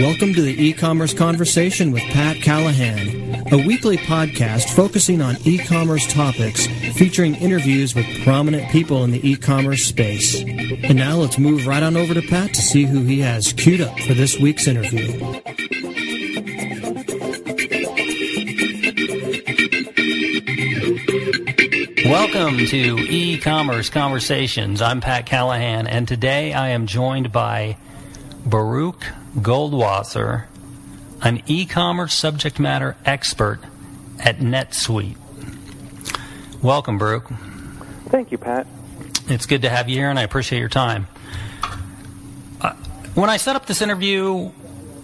Welcome to the e-commerce conversation with Pat Callahan, a weekly podcast focusing on e-commerce topics, featuring interviews with prominent people in the e-commerce space. And now let's move right on over to Pat to see who he has queued up for this week's interview. Welcome to e-commerce conversations. I'm Pat Callahan, and today I am joined by Baruch Goldwasser, an e commerce subject matter expert at NetSuite. Welcome, Baruch. Thank you, Pat. It's good to have you here, and I appreciate your time. Uh, when I set up this interview,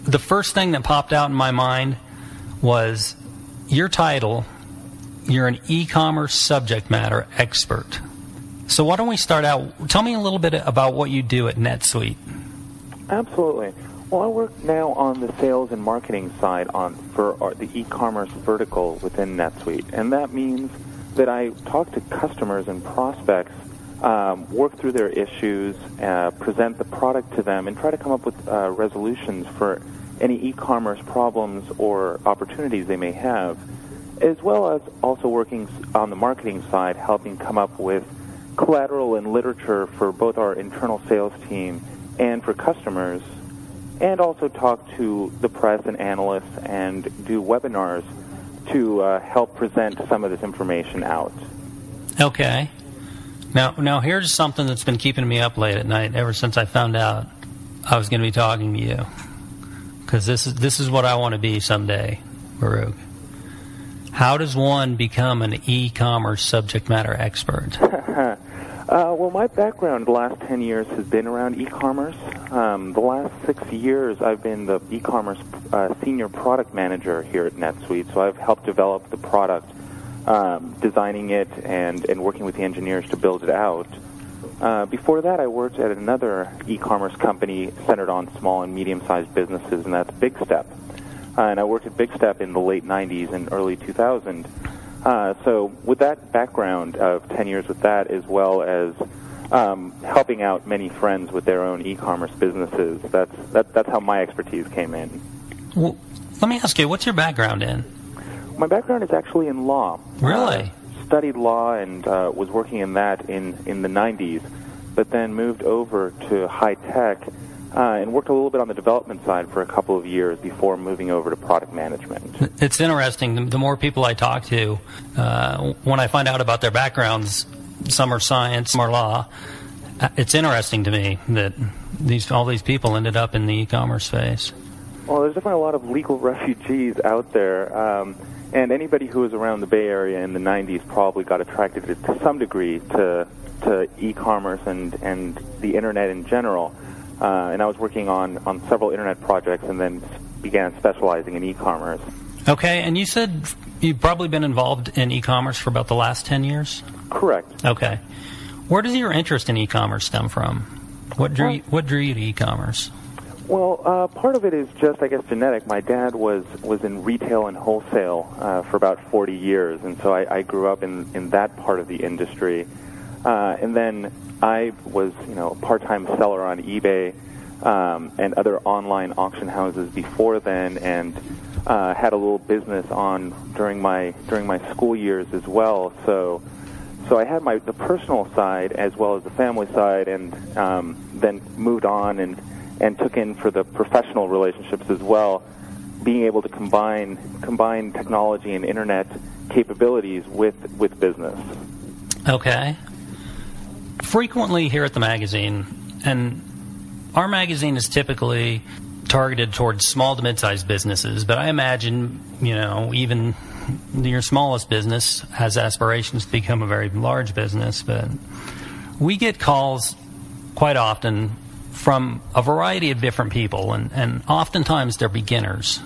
the first thing that popped out in my mind was your title. You're an e commerce subject matter expert. So, why don't we start out? Tell me a little bit about what you do at NetSuite. Absolutely. Well, I work now on the sales and marketing side on for our, the e-commerce vertical within NetSuite, and that means that I talk to customers and prospects, um, work through their issues, uh, present the product to them, and try to come up with uh, resolutions for any e-commerce problems or opportunities they may have, as well as also working on the marketing side, helping come up with collateral and literature for both our internal sales team and for customers and also talk to the press and analysts and do webinars to uh, help present some of this information out. Okay. Now, now here's something that's been keeping me up late at night ever since I found out I was going to be talking to you, because this is this is what I want to be someday, Baruch. How does one become an e-commerce subject matter expert? Uh, well, my background the last 10 years has been around e-commerce. Um, the last six years, I've been the e-commerce uh, senior product manager here at NetSuite, so I've helped develop the product, um, designing it, and, and working with the engineers to build it out. Uh, before that, I worked at another e-commerce company centered on small and medium-sized businesses, and that's Big Step. Uh, and I worked at Big Step in the late 90s and early 2000. Uh, so with that background of 10 years with that, as well as um, helping out many friends with their own e-commerce businesses, that's, that, that's how my expertise came in. Well, let me ask you, what's your background in? My background is actually in law. Really? Uh, studied law and uh, was working in that in, in the 90s, but then moved over to high tech uh, and worked a little bit on the development side for a couple of years before moving over to product management. It's interesting. The more people I talk to, uh, when I find out about their backgrounds, some are science, some are law. uh, It's interesting to me that these all these people ended up in the e-commerce space. Well, there's definitely a lot of legal refugees out there. Um, and anybody who was around the Bay Area in the 90s probably got attracted to some degree to, to e-commerce and, and the internet in general. Uh, and I was working on, on several internet projects and then began specializing in e-commerce. Okay, and you said you've probably been involved in e-commerce for about the last 10 years? Correct. Okay. Where does your interest in e-commerce stem from? What drew you, what drew you to e-commerce? Well, uh, part of it is just, I guess, genetic. My dad was was in retail and wholesale uh, for about 40 years, and so I, I grew up in in that part of the industry. Uh, and then I was, you know, a part-time seller on eBay um, and other online auction houses before then, and uh, had a little business on during my during my school years as well. So, so I had my the personal side as well as the family side, and um, then moved on and and took in for the professional relationships as well. being able to combine combine technology and internet capabilities with with business. Okay. Frequently here at the magazine, and our magazine is typically targeted towards small to mid-sized businesses, but I imagine, you know, even your smallest business has aspirations to become a very large business, but we get calls quite often from a variety of different people, and, and oftentimes they're beginners.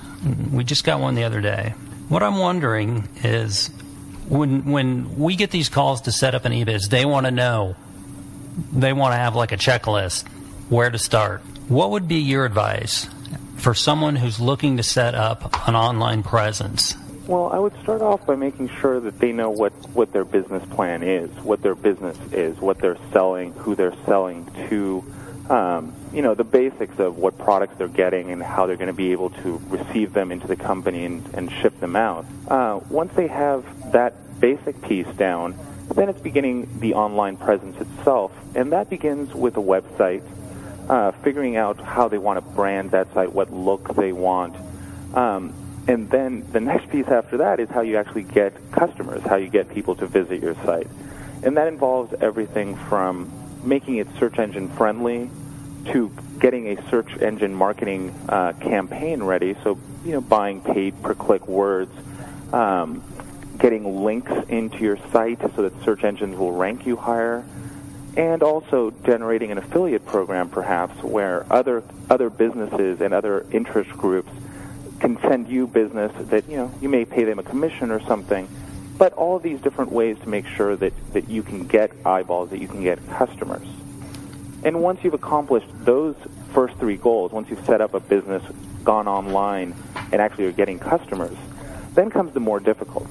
We just got one the other day. What I'm wondering is when when we get these calls to set up an eBiz, they want to know, they want to have like a checklist where to start. What would be your advice for someone who's looking to set up an online presence? Well, I would start off by making sure that they know what, what their business plan is, what their business is, what they're selling, who they're selling to, um, you know, the basics of what products they're getting and how they're going to be able to receive them into the company and, and ship them out. Uh, once they have that basic piece down, then it's beginning the online presence itself, and that begins with a website, uh, figuring out how they want to brand that site, what look they want. Um, and then the next piece after that is how you actually get customers, how you get people to visit your site. And that involves everything from making it search engine friendly to getting a search engine marketing uh, campaign ready. So, you know, buying paid per click words, um, getting links into your site so that search engines will rank you higher, and also generating an affiliate program perhaps where other other businesses and other interest groups can send you business that you know you may pay them a commission or something. But all of these different ways to make sure that, that you can get eyeballs that you can get customers. And once you've accomplished those first three goals once you've set up a business gone online and actually are getting customers then comes the more difficult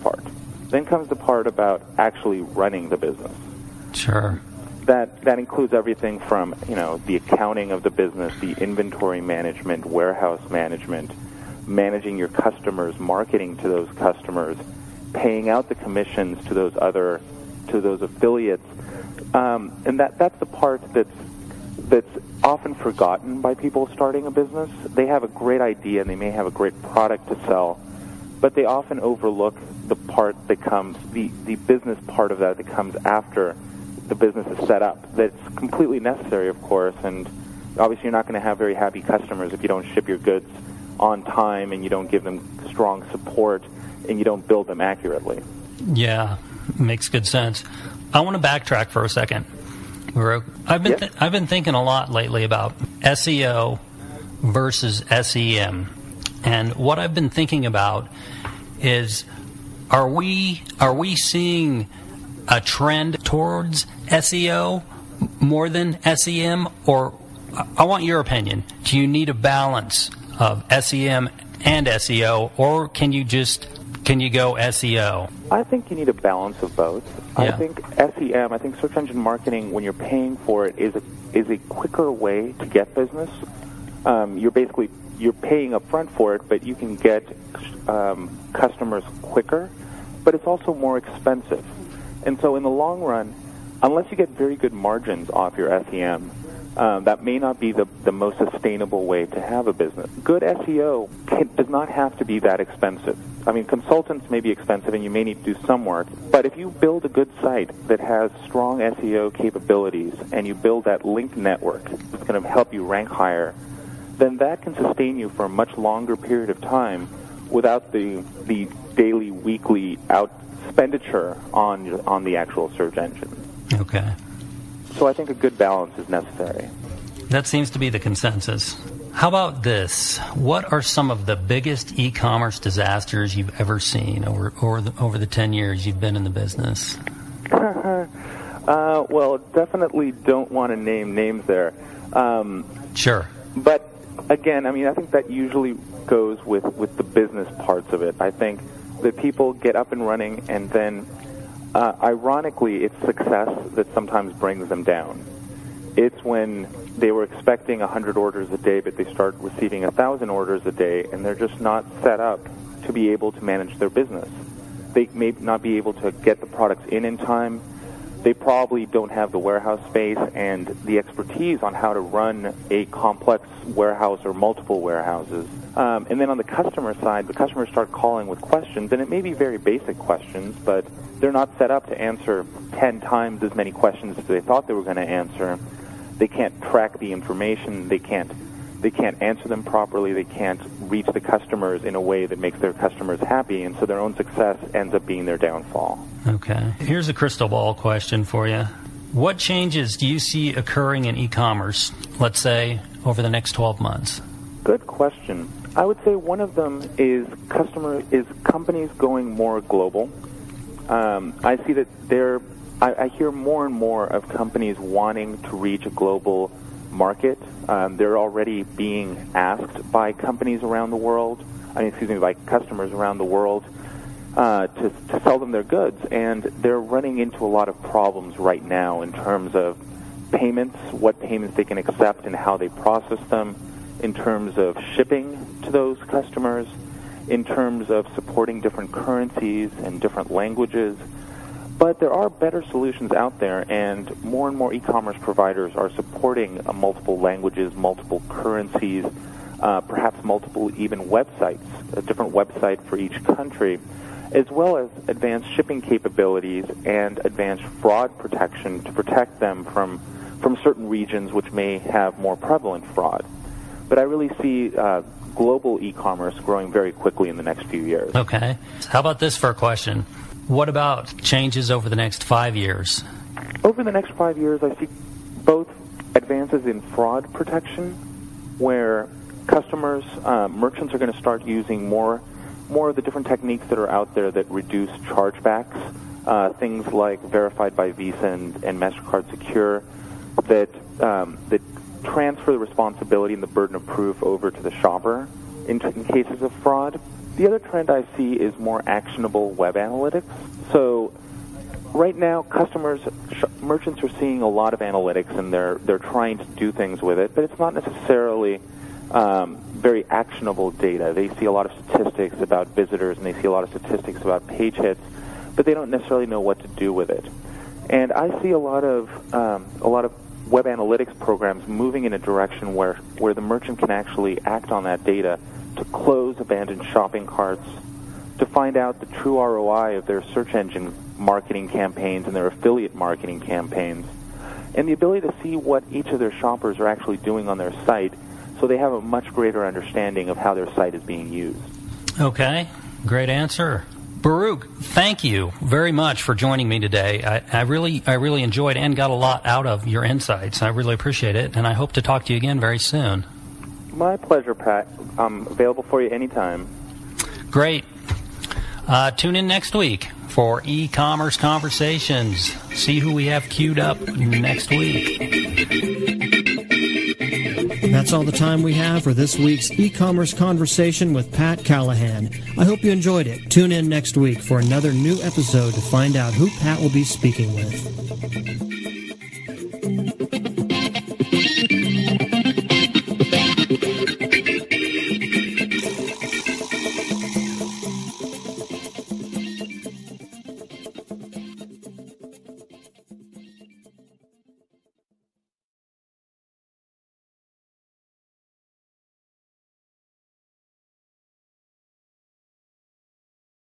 then comes the part about actually running the business Sure. that that includes everything from you know the accounting of the business, the inventory management, warehouse management, managing your customers, marketing to those customers, paying out the commissions to those other to those affiliates, um, and that that's the part that's that's often forgotten by people starting a business. They have a great idea and they may have a great product to sell, but they often overlook the part that comes the the business part of that that comes after the business is set up. That's completely necessary, of course, and obviously you're not going to have very happy customers if you don't ship your goods on time and you don't give them strong support and you don't build them accurately. Yeah, makes good sense. I want to backtrack for a second. I've been th- I've been thinking a lot lately about SEO versus SEM, and what I've been thinking about is are we are we seeing a trend towards SEO more than SEM, or I- want your opinion. Do you need a balance of SEM and SEO, or can you just can you go SEO? I think you need a balance of both. I think SEM, I think search engine marketing, when you're paying for it, is a, is a quicker way to get business. Um, you're basically you're paying upfront for it, but you can get um, customers quicker. But it's also more expensive, and so in the long run, unless you get very good margins off your SEM, um, that may not be the, the most sustainable way to have a business. Good SEO can, does not have to be that expensive. I mean, consultants may be expensive and you may need to do some work, but if you build a good site that has strong SEO capabilities and you build that link network that's going to help you rank higher, then that can sustain you for a much longer period of time without the, the daily, weekly out expenditure on, on the actual search engine. Okay. So I think a good balance is necessary. That seems to be the consensus. How about this? What are some of the biggest e-commerce disasters you've ever seen over over the, over the 10 years you've been in the business? Uh, well, definitely don't want to name names there. Um, Sure. but again, I mean, I think that usually goes with, with the business parts of it. I think that people get up and running, and then, uh, ironically, it's success that sometimes brings them down. It's when they were expecting 100 orders a day, but they start receiving 1,000 orders a day, and they're just not set up to be able to manage their business. They may not be able to get the products in in time. They probably don't have the warehouse space and the expertise on how to run a complex warehouse or multiple warehouses. Um, and then on the customer side, the customers start calling with questions, and it may be very basic questions, but they're not set up to answer 10 times as many questions as they thought they were going to answer. They can't track the information. They can't they can't answer them properly. They can't reach the customers in a way that makes their customers happy, and so their own success ends up being their downfall. Okay. Here's a crystal ball question for you. What changes do you see occurring in e-commerce, let's say, over the next 12 months? Good question. I would say one of them is customer is companies going more global. Um, I see that they're. I, I hear more and more of companies wanting to reach a global market. Um, they're already being asked by companies around the world. I mean, excuse me, by customers around the world uh, to, to sell them their goods, and they're running into a lot of problems right now in terms of payments, what payments they can accept, and how they process them in terms of shipping to those customers, in terms of supporting different currencies and different languages. But there are better solutions out there, and more and more e-commerce providers are supporting uh, multiple languages, multiple currencies, uh, perhaps multiple even websites, a different website for each country, as well as advanced shipping capabilities and advanced fraud protection to protect them from from certain regions which may have more prevalent fraud. But I really see uh, global e-commerce growing very quickly in the next few years. Okay. How about this for a question? What about changes over the next five years? Over the next five years, I see both advances in fraud protection, where customers, uh, merchants are going to start using more, more of the different techniques that are out there that reduce chargebacks. Uh, things like verified by Visa and, and Mastercard Secure, that um, that transfer the responsibility and the burden of proof over to the shopper in, in cases of fraud. The other trend I see is more actionable web analytics. So right now, customers, merchants are seeing a lot of analytics and they're they're trying to do things with it, but it's not necessarily um, very actionable data. They see a lot of statistics about visitors and they see a lot of statistics about page hits, but they don't necessarily know what to do with it. And I see a lot of um, a lot of web analytics programs moving in a direction where, where the merchant can actually act on that data to close abandoned shopping carts, to find out the true ROI of their search engine marketing campaigns and their affiliate marketing campaigns, and the ability to see what each of their shoppers are actually doing on their site so they have a much greater understanding of how their site is being used. Okay, great answer. Baruch, thank you very much for joining me today. I, I, really, I really enjoyed and got a lot out of your insights. I really appreciate it, and I hope to talk to you again very soon. My pleasure, Pat. I'm available for you anytime. Great. Uh, tune in next week for e-commerce conversations. See who we have queued up next week. That's all the time we have for this week's e-commerce conversation with Pat Callahan. I hope you enjoyed it. Tune in next week for another new episode to find out who Pat will be speaking with.